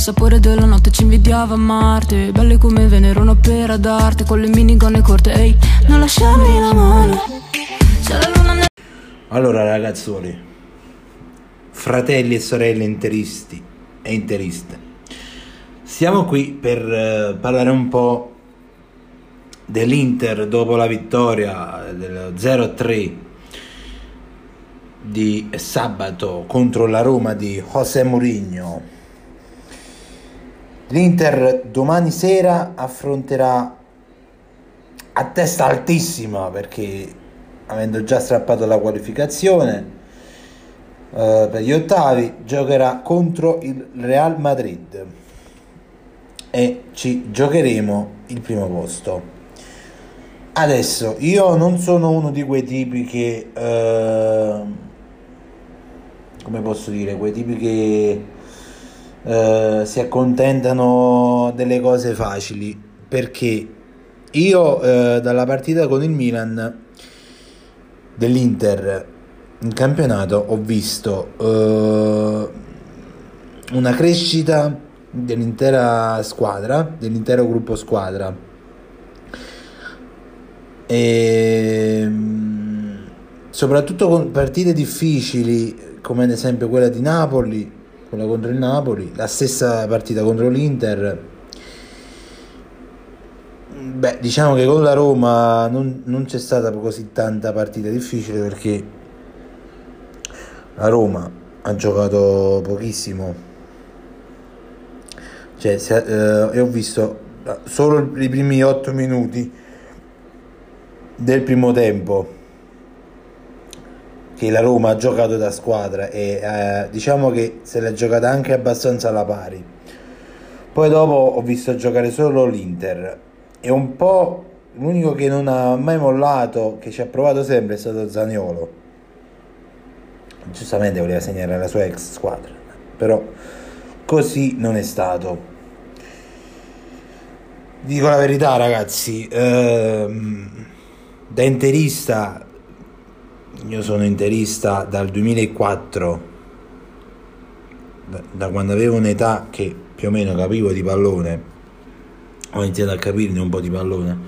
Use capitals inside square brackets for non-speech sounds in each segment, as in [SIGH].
Il sapore della notte ci invidiava Marte. Belle come Venere, un'opera d'arte Con le minigonne corte, ehi, non lasciarmi la mano. C'è la luna nel... Allora ragazzoli, fratelli e sorelle interisti e interiste, siamo qui per eh, parlare un po' dell'Inter dopo la vittoria del 0-3 di sabato contro la Roma di José Mourinho. L'Inter domani sera affronterà a testa altissima perché avendo già strappato la qualificazione eh, per gli ottavi, giocherà contro il Real Madrid e ci giocheremo il primo posto. Adesso io non sono uno di quei tipi che eh, come posso dire, quei tipi che eh, si accontentano delle cose facili perché io eh, dalla partita con il Milan dell'Inter in campionato ho visto uh, una crescita dell'intera squadra, dell'intero gruppo squadra. E mm, soprattutto con partite difficili come ad esempio quella di Napoli, quella contro il Napoli, la stessa partita contro l'Inter Beh, diciamo che con la Roma non, non c'è stata così tanta partita difficile perché la Roma ha giocato pochissimo. Cioè, se, eh, ho visto solo i primi 8 minuti del primo tempo che la Roma ha giocato da squadra e eh, diciamo che se l'è giocata anche abbastanza alla pari. Poi dopo ho visto giocare solo l'Inter è un po' l'unico che non ha mai mollato, che ci ha provato sempre, è stato Zaniolo. Giustamente voleva segnare la sua ex squadra, però così non è stato. Dico la verità, ragazzi, ehm, da interista, io sono interista dal 2004, da, quando avevo un'età che più o meno capivo di pallone. Ho iniziato a capirne un po' di pallone.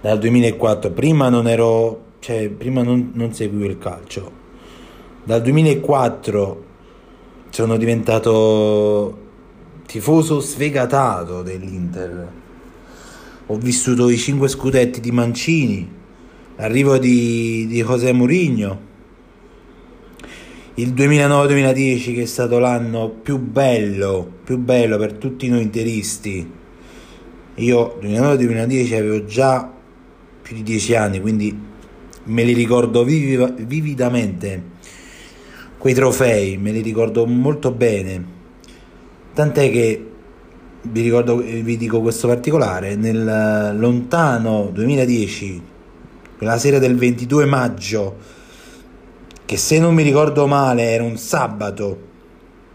Dal 2004 prima non ero cioè prima non, non seguivo il calcio. Dal 2004 sono diventato tifoso sfegatato dell'Inter. Ho vissuto i 5 scudetti di Mancini l'arrivo di, di José Mourinho il 2009-2010 che è stato l'anno più bello, più bello per tutti noi interisti io 2009-2010 avevo già più di 10 anni, quindi me li ricordo viviva, vividamente. Quei trofei me li ricordo molto bene. Tant'è che vi, ricordo, vi dico questo particolare, nel lontano 2010, la sera del 22 maggio, che se non mi ricordo male era un sabato,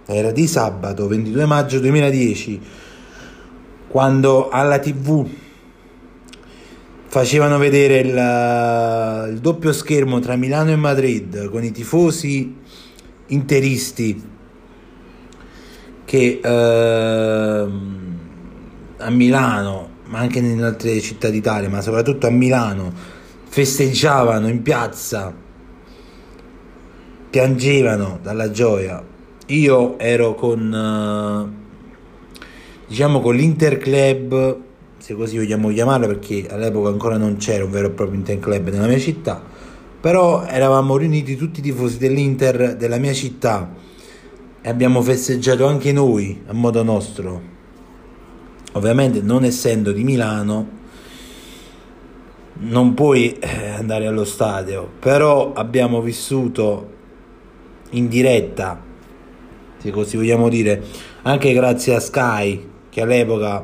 era di sabato 22 maggio 2010 quando alla tv facevano vedere il, il, doppio schermo tra Milano e Madrid con i tifosi interisti che eh, a Milano ma anche in altre città d'Italia ma soprattutto a Milano festeggiavano in piazza piangevano dalla gioia io ero con eh, diciamo con l'Interclub, se così vogliamo chiamarlo, perché all'epoca ancora non c'era un vero e proprio Interclub nella mia città, però eravamo riuniti tutti i tifosi dell'Inter della mia città e abbiamo festeggiato anche noi a modo nostro. Ovviamente non essendo di Milano non puoi eh, andare allo stadio, però abbiamo vissuto in diretta, se così vogliamo dire, anche grazie a Sky che all'epoca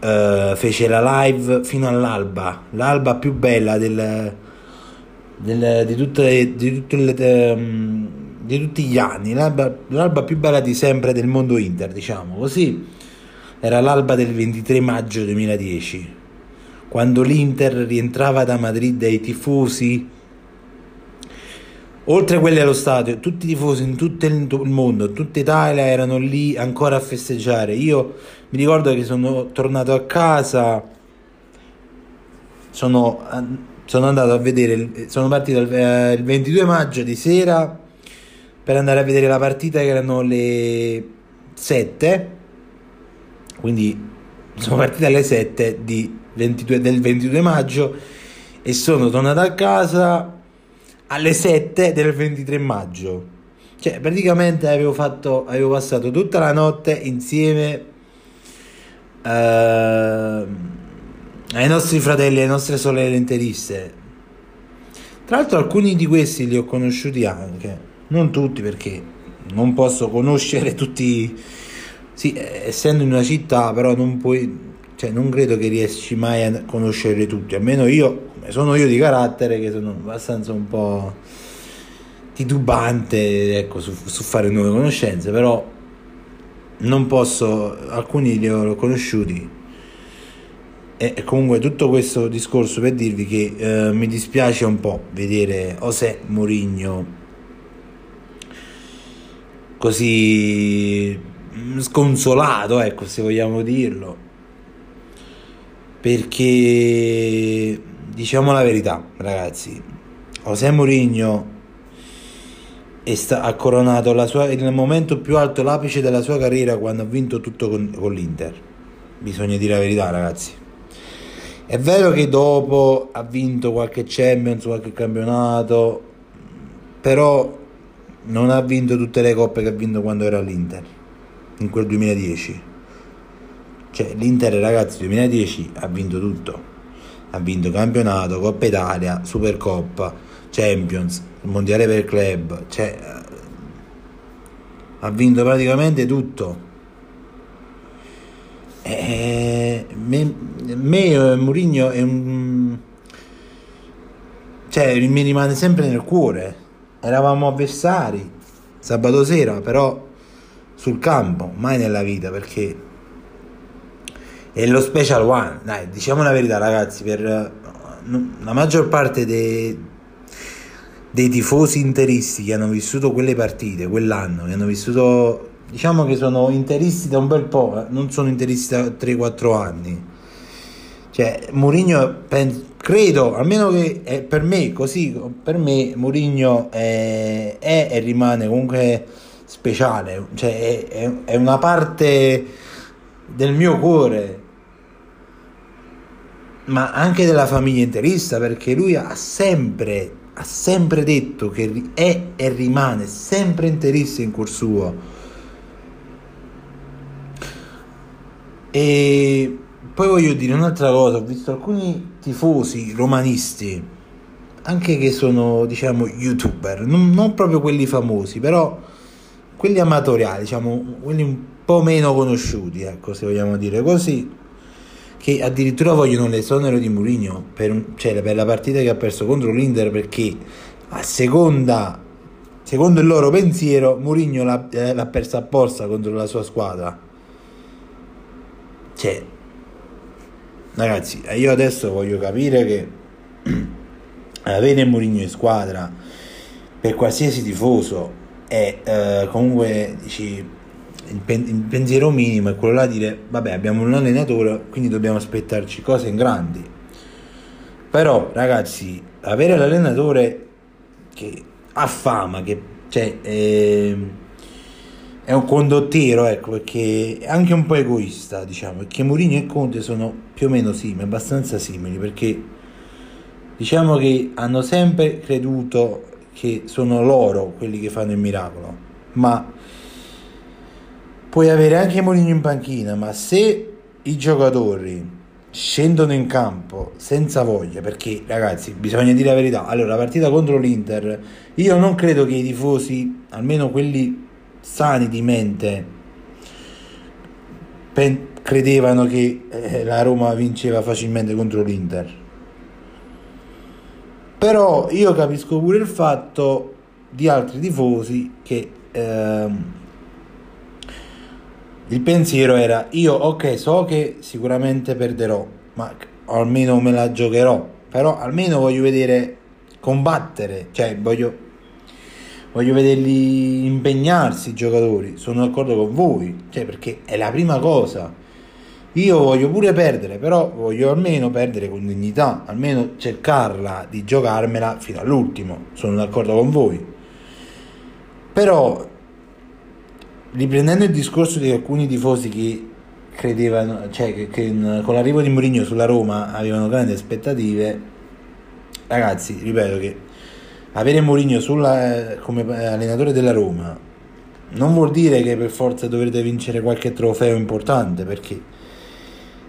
eh, fece la live fino all'alba, l'alba più bella del, del, di, tutte, di, tutte le, um, di, tutti gli anni, l'alba, l'alba più bella di sempre del mondo Inter, diciamo così. Era l'alba del 23 maggio 2010, quando l'Inter rientrava da Madrid ai tifosi oltre quelli allo stadio, tutti i tifosi in tutto il mondo, tutta Italia erano lì ancora a festeggiare. Io mi ricordo che sono tornato a casa, sono, sono andato a vedere, sono partito il, eh, il 22 maggio di sera per andare a vedere la partita che erano le 7, quindi sono partito alle 7 di 22, del 22 maggio e sono tornato a casa alle 7 del 23 maggio. Cioè, praticamente avevo, fatto, avevo passato tutta la notte insieme uh, ai nostri fratelli e alle nostre sorelle interiste. Tra l'altro alcuni di questi li ho conosciuti anche, non tutti perché non posso conoscere tutti, sì, essendo in una città, però non puoi, cioè non credo che riesci mai a conoscere tutti, almeno io, sono io di carattere che sono abbastanza un po' titubante ecco, su, su fare nuove conoscenze, però non posso, alcuni li ho conosciuti. E comunque tutto questo discorso per dirvi che eh, mi dispiace un po' vedere José Mourinho così sconsolato, ecco, se vogliamo dirlo perché diciamo la verità, ragazzi. José Mourinho sta, ha coronato sua, il momento più alto, l'apice della sua carriera quando ha vinto tutto con, con l'Inter. Bisogna dire la verità, ragazzi. È vero che dopo ha vinto qualche Champions, qualche campionato, però non ha vinto tutte le coppe che ha vinto quando era all'Inter, in quel 2010. Cioè, l'Inter, ragazzi, 2010 ha vinto tutto. Ha vinto campionato, Coppa Italia, Supercoppa, Champions, Mondiale per club. Cioè, ha vinto praticamente tutto. E me, me Mourinho è un... Cioè, mi rimane sempre nel cuore. Eravamo avversari sabato sera, però sul campo, mai nella vita, perché è lo special one. Dai, diciamo la verità, ragazzi, per la maggior parte dei, dei tifosi interisti che hanno vissuto quelle partite quell'anno, che hanno vissuto, diciamo che sono interisti da un bel po', eh, non sono interisti da 3-4 anni. Cioè, Mourinho, credo, almeno che per me, così, per me Mourinho è, è e rimane comunque speciale, cioè è, è, una parte del mio cuore ma anche della famiglia interista, perché lui ha sempre, ha sempre detto che è e rimane sempre interista in cuor suo. E poi voglio dire un'altra cosa, ho visto alcuni tifosi romanisti, anche che sono, diciamo, youtuber, non, non proprio quelli famosi, però quelli amatoriali, diciamo, quelli un po' meno conosciuti, ecco, se vogliamo dire così che addirittura vogliono l'esonero di Mourinho per, cioè, per la partita che ha perso contro l'Inter perché a seconda secondo il loro pensiero Mourinho l'ha, eh, l'ha persa apposta contro la sua squadra. Cioè ragazzi io adesso voglio capire che [CLEARS THROAT] avere Mourinho in squadra per qualsiasi tifoso è eh, comunque dici il, pen- il, pensiero minimo è quello là di dire vabbè abbiamo un allenatore quindi dobbiamo aspettarci cose in grandi. Però ragazzi avere l'allenatore che ha fama che cioè, è, è un condottiero ecco perché è anche un po' egoista diciamo perché Mourinho e Conte sono più o meno simili abbastanza simili perché diciamo che hanno sempre creduto che sono loro quelli che fanno il miracolo ma puoi avere anche Mourinho in panchina, ma se i giocatori scendono in campo senza voglia, perché ragazzi, bisogna dire la verità. Allora, la partita contro l'Inter, io non credo che i tifosi, almeno quelli sani di mente, pen- credevano che eh, la Roma vinceva facilmente contro l'Inter. Però io capisco pure il fatto di altri tifosi che eh, il pensiero era io ok so che sicuramente perderò ma almeno me la giocherò però almeno voglio vedere combattere cioè voglio voglio vederli impegnarsi i giocatori, sono d'accordo con voi, cioè perché è la prima cosa. Io voglio pure perdere, però voglio almeno perdere con dignità, almeno cercarla di giocarmela fino all'ultimo, sono d'accordo con voi. Però riprendendo il discorso di alcuni tifosi che credevano, cioè che, che con l'arrivo di Mourinho sulla Roma avevano grandi aspettative, ragazzi, ripeto che avere Mourinho sulla, come allenatore della Roma non vuol dire che per forza dovrete vincere qualche trofeo importante, perché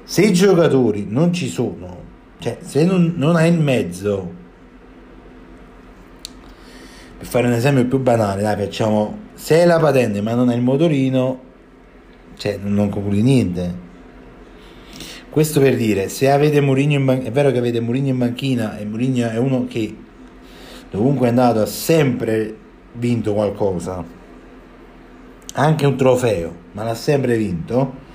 se i giocatori non ci sono, cioè se non, non hai il mezzo, per fare un esempio più banale, dai, facciamo se hai la patente ma non hai il motorino, cioè non concludi niente. Questo per dire, se avete Mourinho in banchina, è vero che avete Mourinho in banchina e Mourinho è uno che dovunque è andato ha sempre vinto qualcosa, anche un trofeo, ma l'ha sempre vinto.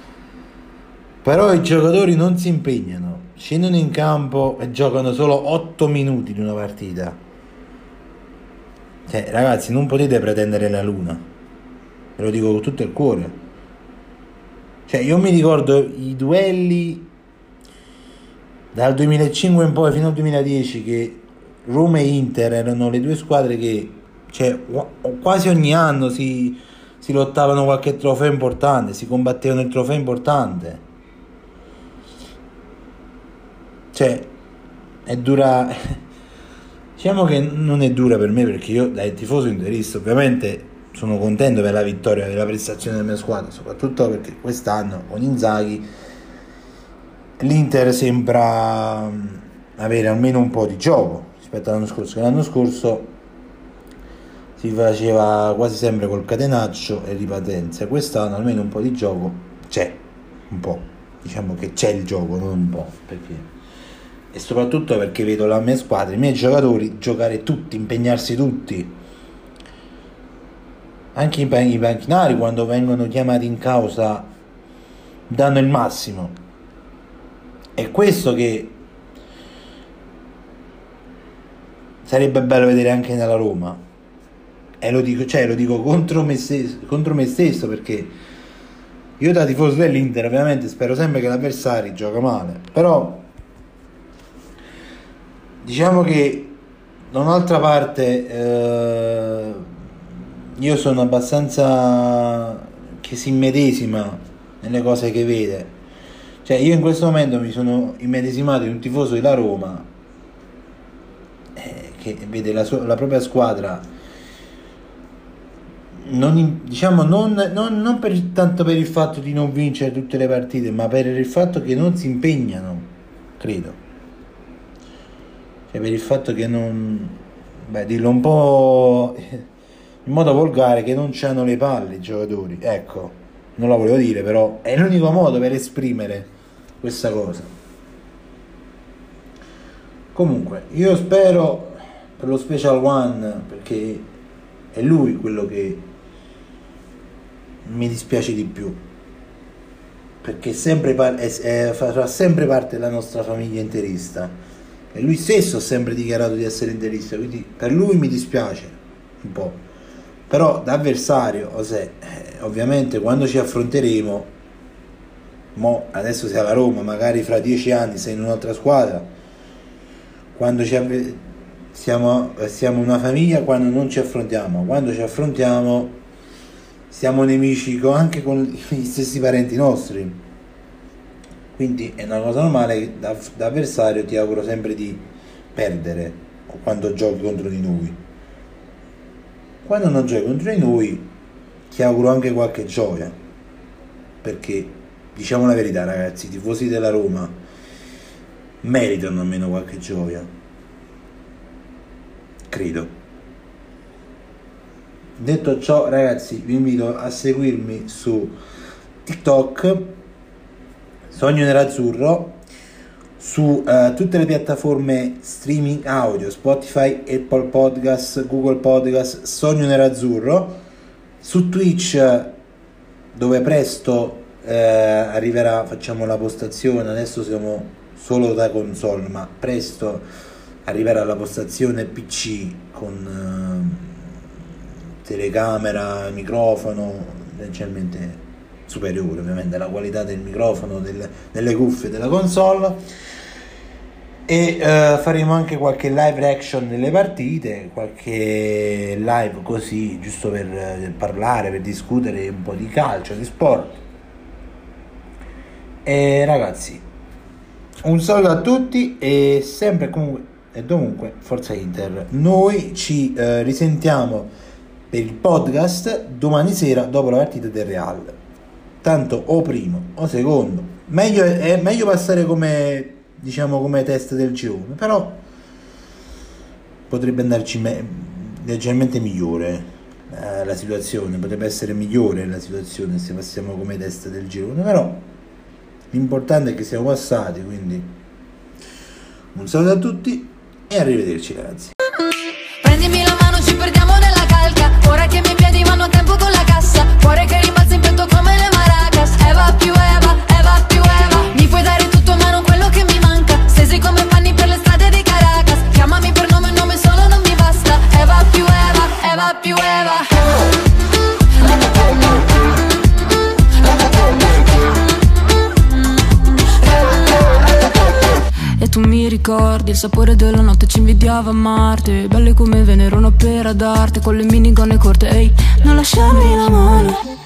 Però i giocatori non si impegnano, scendono in campo e giocano solo 8 minuti di una partita cioè, ragazzi, non potete pretendere la luna. Ve lo dico con tutto il cuore. Cioè, io mi ricordo i duelli dal 2005 in poi fino al 2010 che Roma e Inter erano le due squadre che cioè, quasi ogni anno si, si lottavano qualche trofeo importante, si combattevano il trofeo importante. Cioè, è dura. [LAUGHS] Diciamo che non è dura per me perché io da tifoso interista ovviamente sono contento per la vittoria della prestazione della mia squadra, soprattutto perché quest'anno con Inzaghi l'Inter sembra mm, avere almeno un po' di gioco rispetto all'anno scorso, che l'anno scorso si faceva quasi sempre col catenaccio e ripatenza, quest'anno almeno un po' di gioco c'è, un po', diciamo che c'è il gioco, non un po', perché e soprattutto perché vedo la mia squadra, i miei giocatori giocare tutti, impegnarsi tutti. Anche i, i panchinari quando vengono chiamati in causa danno il massimo. È questo che sarebbe bello vedere anche nella Roma. E lo dico, cioè, lo dico contro, me stesso, contro me stesso perché io da tifoso dell'Inter ovviamente spero sempre che l'avversario gioca male. Però Diciamo che da un'altra parte eh, io sono abbastanza che si immedesima nelle cose che vede. Cioè io in questo momento mi sono immedesimato in un tifoso della Roma eh, che vede la, sua, la, propria squadra non, diciamo non, non, non per, tanto per il fatto di non vincere tutte le partite ma per il fatto che non si impegnano credo cioè per il fatto che non beh dirlo un po' in modo volgare che non c'hanno le palle i giocatori ecco non la volevo dire però è l'unico modo per esprimere questa cosa. Comunque io spero per lo special one perché è lui quello che mi dispiace di più perché sempre par- è, è, farà sempre parte della nostra famiglia interista e lui stesso ha sempre dichiarato di essere interista, quindi per lui mi dispiace un po'. Però da avversario, José, eh, ovviamente quando ci affronteremo, mo adesso sei alla Roma, magari fra dieci anni sei in un'altra squadra, quando ci avve- siamo, siamo una famiglia quando non ci affrontiamo, quando ci affrontiamo siamo nemici anche con [LAUGHS] gli stessi parenti nostri quindi è una cosa normale da, da avversario ti auguro sempre di perdere quando giochi contro di noi. Quando non giochi contro di noi ti auguro anche qualche gioia. Perché diciamo la verità ragazzi i tifosi della Roma meritano almeno qualche gioia. Credo. Detto ciò ragazzi vi invito a seguirmi su TikTok Sogno Nerazzurro su uh, tutte le piattaforme streaming audio, Spotify, Apple Podcast, Google Podcast, Sogno Nerazzurro, su Twitch dove presto eh, arriverà, facciamo la postazione, adesso siamo solo da console, ma presto arriverà la postazione PC con, eh, telecamera, microfono, leggermente superiore ovviamente la qualità del microfono, del, delle cuffie della console e uh, faremo anche qualche live reaction nelle partite, qualche live così giusto per uh, parlare, per discutere un po' di calcio, di sport. E ragazzi, un saluto a tutti e sempre comunque e dovunque Forza Inter. Noi ci uh, risentiamo per il podcast domani sera dopo la partita del Real. Tanto o primo o secondo. Meglio, è meglio passare come diciamo come test del girone, però potrebbe andarci me- leggermente migliore eh, la situazione, potrebbe essere migliore la situazione se passiamo come test del girone, però l'importante è che siamo passati, quindi un saluto a tutti e arrivederci ragazzi. Ricordi il sapore della notte ci invidiava Marte. Belle come Venere, un'opera d'arte Con le minigonne corte, ehi, non lasciarmi la mano